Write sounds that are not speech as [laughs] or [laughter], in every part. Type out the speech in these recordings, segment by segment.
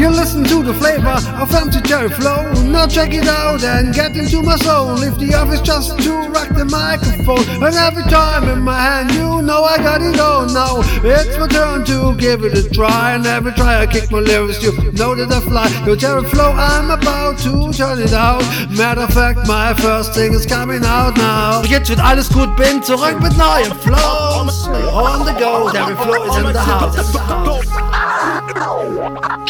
You listen to the flavor of empty cherry flow. Now check it out and get into my soul. Leave the office just to rock the microphone. And every time in my hand, you know I got it all. Now it's my turn to give it a try. And every try I kick my lyrics, you know that I fly. Your cherry flow, I'm about to turn it out. Matter of fact, my first thing is coming out now. Jetzt wird alles gut, bin zurück mit neuen Flows. On the go, every flow is in the house. [laughs]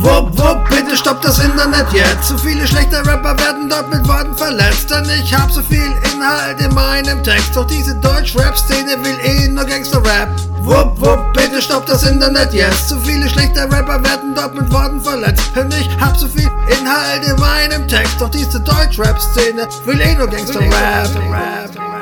Wupp, wupp, bitte stopp das Internet jetzt. Zu viele schlechte Rapper werden dort mit Worten verletzt. Denn ich hab so viel Inhalt in meinem Text. Doch diese Deutsch-Rap-Szene will eh nur Gangster-Rap. Wupp, wupp, bitte stopp das Internet jetzt. Zu viele schlechte Rapper werden dort mit Worten verletzt. Denn ich hab so viel Inhalt in meinem Text. Doch diese Deutsch-Rap-Szene will eh nur Gangster-Rap.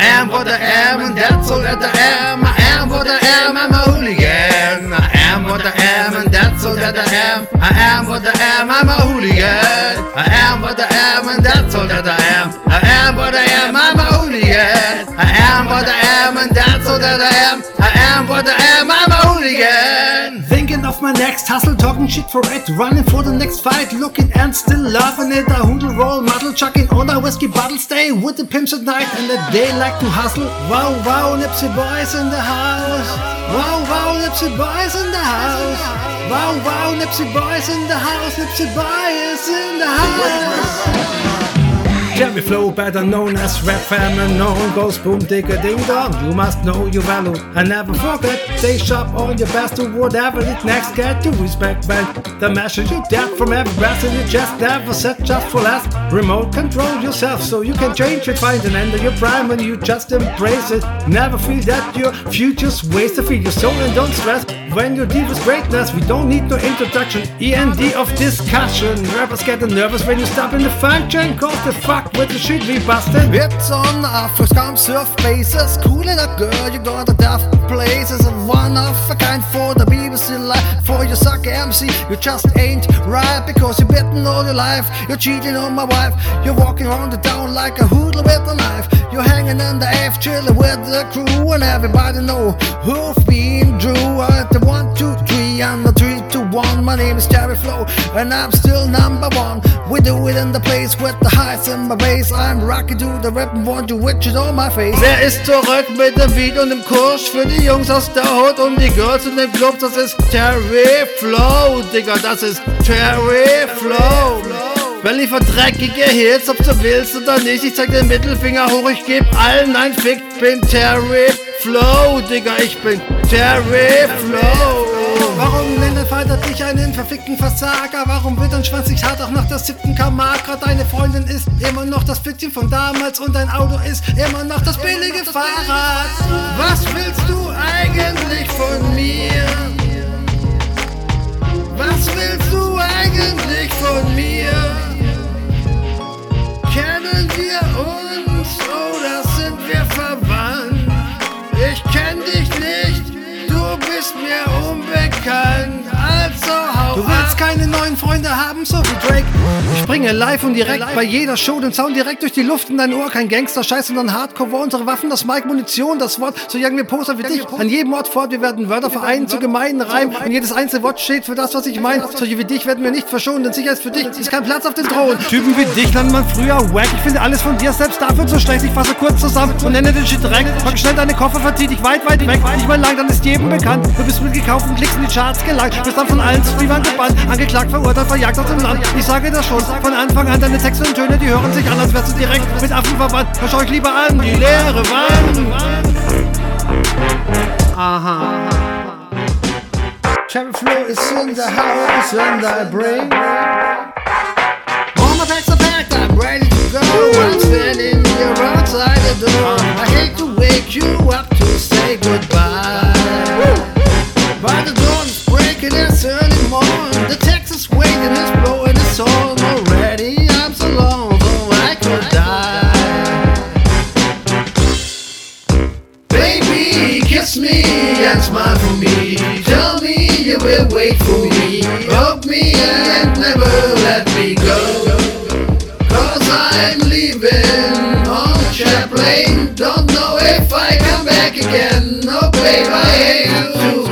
I am what I am, and that's all that I am. I am what I am, I'm a hooligan. I am what I am, and that's all that I am. I am what I am, I'm a hooligan. I am what I am, and that's all that I am. I am what I am, I'm a hooligan. I am what I am, and that's all that I am. I am what I am, I'm a hooligan. Thinking of my next hustle, talking shit for it, running for the next fight, looking and still loving it. I hoodle roll, muddle, chucking on a whiskey bottle, stay with the pimps at night, and the day like to hustle. Wow, wow, Nipsey boys in the house. Wow, wow, Nipsey boys in the house. Wow, wow, Nipsey boys in the house. Nipsey boys in the house. Jerry Flow, better known as Rap known goes boom, digga ding dong. You must know your value and never forget. Stay sharp on your best to whatever it next. Get to respect when the message you get from every breath in your chest. Never set just for last. Remote control yourself so you can change it. Find an end of your prime when you just embrace it. Never feel that your future's wasted. Feel your soul and don't stress. When you're deep with greatness, we don't need no introduction. END of discussion. Rappers getting nervous when you stop in the function. Cause the fuck with the shit we busted. It's on Afro scum surf faces. Cool enough, girl, you got the deaf places. And one of a kind for the BBC life. For your suck MC, you just ain't right. Because you're bitten all your life. You're cheating on my wife. You're walking around the town like a hoodlum with a knife. You're hanging in the F, chilling with the crew. And everybody know who've been drew. At the one, two, three, and the three, two, one. My name is Jerry Flow, and I'm still number one. We do it in the place with the highs in my bass. I'm rocking to the rap and want to witch it on my face. Wer ist zurück mit dem Beat und dem Kurs für die Jungs aus der Hut und die Girls in den Clubs? Das ist Terry Flow, Digga, das ist Terry Flow. Wer liefert dreckige Hits, ob du willst oder nicht? Ich zeig den Mittelfinger hoch, ich geb allen ein Fick. Bin Terry Flow, Digga, ich bin Terry Flow. Warum nennt der Vater dich einen verfickten Versager? Warum wird dein Schwanz nicht hart auch nach der siebten Kamera? Deine Freundin ist immer noch das Pfitzchen von damals und dein Auto ist immer noch das billige Fahrrad. Was willst du eigentlich von mir? Was willst du eigentlich von mir? Neuen Freunde haben, so wie Drake. Ich bringe live und direkt bei jeder Show den Sound direkt durch die Luft in dein Ohr. Kein Gangster-Scheiß, sondern Hardcore. Unsere Waffen, das Mic, Munition, das Wort. So jagen wir Poster wie dich. An jedem Ort fort, wir werden Wörter vereinen zu gemeinen Reim. Und jedes einzelne Wort steht für das, was ich meine. Solche wie dich werden wir nicht verschonen, denn sicher ist für dich ist kein Platz auf dem Thron. Typen wie dich lernt man früher wack. Ich finde alles von dir selbst dafür zu schlecht. Ich fasse kurz zusammen und nenne den Shit direkt. Pack schnell deine Koffer, verzieh dich weit, weit weg. Nicht mal lang, dann ist jedem bekannt. Du bist mit gekauften Klicks in die Charts gelangt. Bist dann von allen zu gebannt. Angeklagt, verurteilt, verjagt aus dem Land. Ich sage das schon von Anfang an. Deine Texte und Töne, die hören sich an, als wärst du direkt mit Affen verwandt. Hör schau euch lieber an, die leere Wand. Aha. Cherry Flow is in the house and I bring All my bags are packed, I'm ready to go I'm standing here outside the door I hate to wake you up to say goodbye kiss me and smile for me. Tell me you will wait for me. Hug me and never let me go. Cause I'm leaving on Chaplain. Don't know if I come back again. Oh, babe, I hate to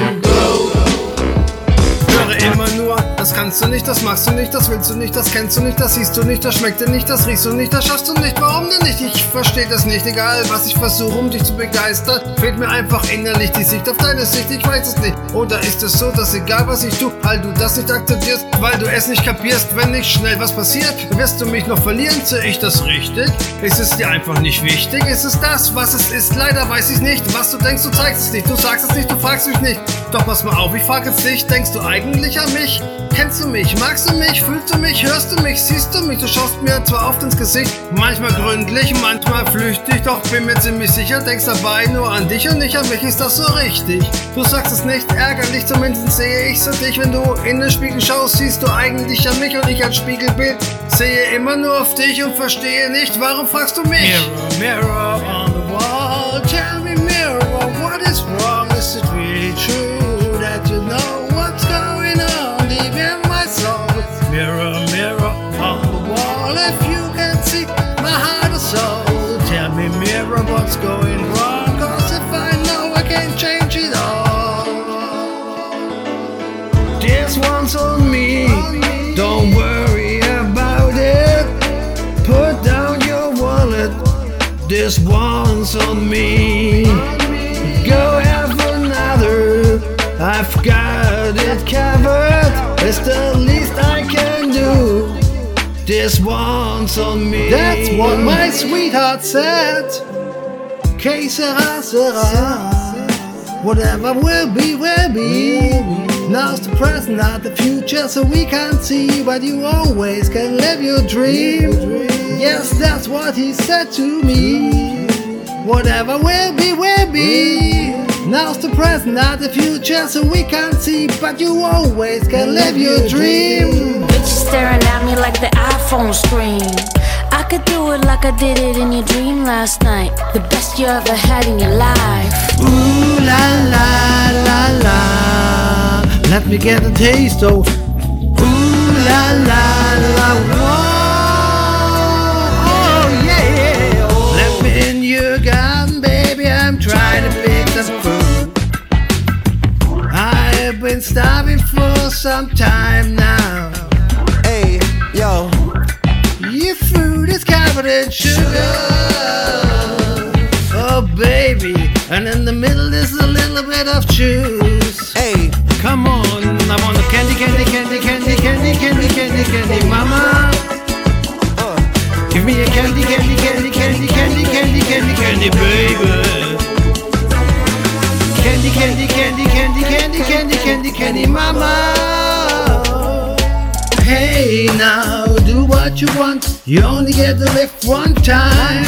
das kannst du nicht, das machst du nicht, das willst du nicht, das kennst du nicht, das siehst du nicht, das schmeckt dir nicht, das riechst du nicht, das schaffst du nicht. Warum denn nicht? Ich verstehe das nicht. Egal, was ich versuche, um dich zu begeistern, fehlt mir einfach innerlich die Sicht auf deine Sicht. Ich weiß es nicht. Oder ist es so, dass egal was ich tue, weil du das nicht akzeptierst, weil du es nicht kapierst, wenn nicht schnell was passiert, wirst du mich noch verlieren? Sehe ich das richtig? Ist es dir einfach nicht wichtig? Ist es das, was es ist? Leider weiß ich nicht. Was du denkst, du zeigst es nicht. Du sagst es nicht, du fragst mich nicht. Doch pass mal auf, ich frage jetzt dich. Denkst du eigentlich an mich? Kennst du mich? Magst du mich? Fühlst du mich? Hörst du mich? Siehst du mich? Du schaust mir zwar oft ins Gesicht, manchmal gründlich, manchmal flüchtig, doch bin mir ziemlich sicher, denkst dabei nur an dich und nicht an mich. Ist das so richtig? Du sagst es nicht ärgerlich, zumindest sehe ich so dich. Wenn du in den Spiegel schaust, siehst du eigentlich an mich und ich als Spiegelbild sehe immer nur auf dich und verstehe nicht, warum fragst du mich? Mirror, mirror on the wall, tell me what's going wrong? Cause if I know I can change it all. This one's on me, don't worry about it. Put down your wallet, this one's on me. Go have another, I've got it covered. It's the least I can do. This one's on me. That's what my sweetheart said. Sera, sera. Whatever will be, will be. Now's the present, not the future, so we can't see. But you always can live your dream. Yes, that's what he said to me. Whatever will be, will be. Now's the present, not the future, so we can't see. But you always can live your dream. Bitches staring at me like the iPhone screen. I could do it like I did it in your dream last night. The best you ever had in your life. Ooh la la la la. Let me get a taste, oh. Ooh la la la. Whoa, oh yeah. Let me in your garden, baby. I'm trying to pick some fruit. I have been starving for some time now. Hey, yo, Your fruit is in sugar. Oh, baby. And in the middle is a little bit of juice. hey, Come on, I want a candy, candy, candy, candy, candy, candy, candy, candy, mama. uh, Give me a candy, candy, candy, candy, candy, candy, candy, candy, baby. Candy, candy, candy, candy, candy, candy, candy, candy, mama. Hey now, what you want. You only get to live one time.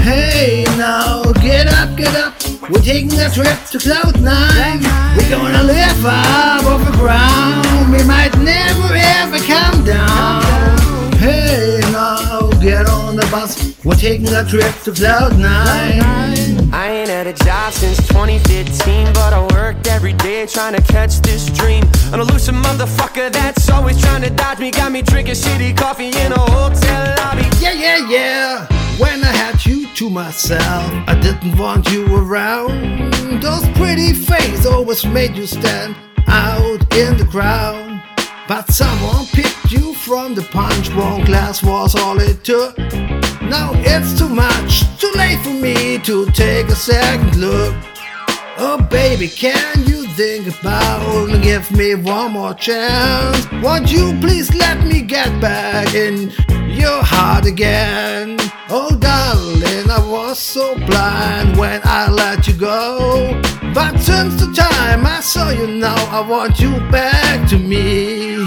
Hey now, get up, get up. We're taking a trip to Cloud Nine. We're gonna live up off the ground. We might never ever come down. Hey now, get on the bus. We're taking a trip to Cloud Nine. I ain't had a job since 2015, but I worked every day trying to catch this dream. An elusive motherfucker that's always trying to dodge me, got me drinking shitty coffee in a hotel lobby. Yeah, yeah, yeah. When I had you to myself, I didn't want you around. Those pretty faces always made you stand out in the crowd. But someone picked you from the punch. One glass was all it took. Now it's too much, too late for me to take a second look. Oh baby, can you think about and give me one more chance? Won't you please let me get back in your heart again? Oh darling, I was so blind when I let you go. But since the time I saw you now, I want you back to me.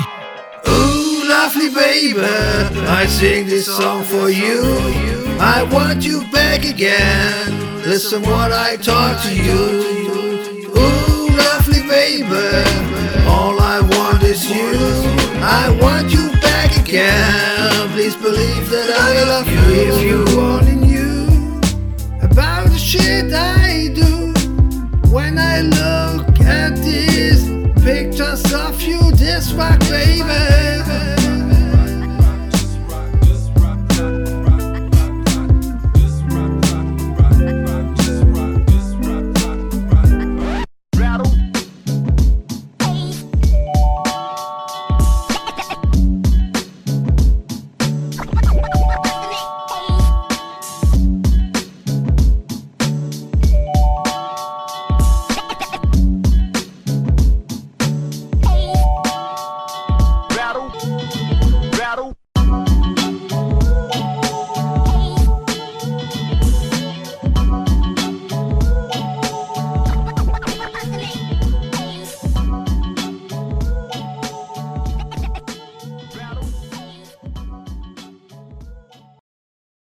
Lovely baby, I sing this song for you. I want you back again. Listen what I talk to you. Ooh, lovely baby, all I want is you. I want you back again. Please believe that I love you. If you only knew about the shit I do when I look at these pictures of you, this rock baby.